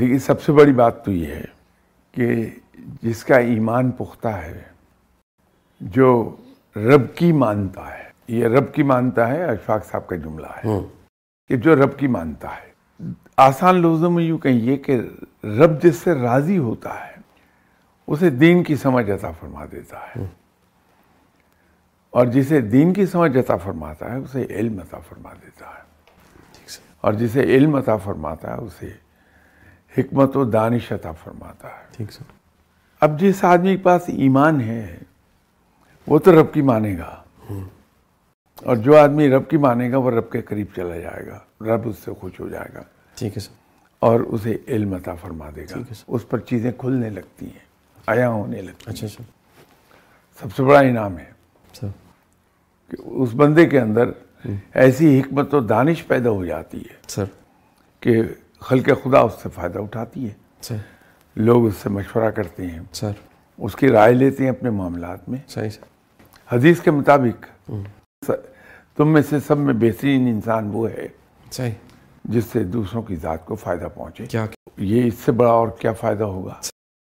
دیکھیے سب سے بڑی بات تو یہ ہے کہ جس کا ایمان پختہ ہے جو رب کی مانتا ہے یہ رب کی مانتا ہے اشفاق صاحب کا جملہ ہے کہ جو رب کی مانتا ہے۔ آسان لفظوں میں یوں کہیے کہ رب جس سے راضی ہوتا ہے اسے دین کی سمجھ عطا فرما دیتا ہے۔ اور جسے دین کی سمجھ عطا فرماتا ہے اسے علم عطا فرما دیتا ہے۔ اور جسے علم عطا فرماتا ہے اسے حکمت و دانش عطا فرماتا ہے۔ ٹھیک سر۔ اب جس آدمی کے پاس ایمان ہے وہ تو رب کی مانے گا۔ اور جو آدمی رب کی مانے گا وہ رب کے قریب چلا جائے گا۔ رب اس سے خوش ہو جائے گا۔ ٹھیک ہے سر۔ اور اسے علم عطا فرما دے گا۔ اس پر چیزیں کھلنے لگتی ہیں عیاں ہونے لگتی ہیں۔ اچھا سب سے بڑا انعام ہے کہ اس بندے کے اندر ایسی حکمت و دانش پیدا ہو جاتی ہے سر۔ کہ خلق خدا اس سے فائدہ اٹھاتی ہے۔ لوگ اس سے مشورہ کرتے ہیں۔ سر۔ اس کی رائے لیتے ہیں اپنے معاملات میں۔ صحیح سر۔ حدیث کے مطابق تم میں سے سب میں بہترین انسان وہ ہے صحیح۔ جس سے دوسروں کی ذات کو فائدہ پہنچے۔ کیا؟ یہ اس سے بڑا اور کیا فائدہ ہوگا؟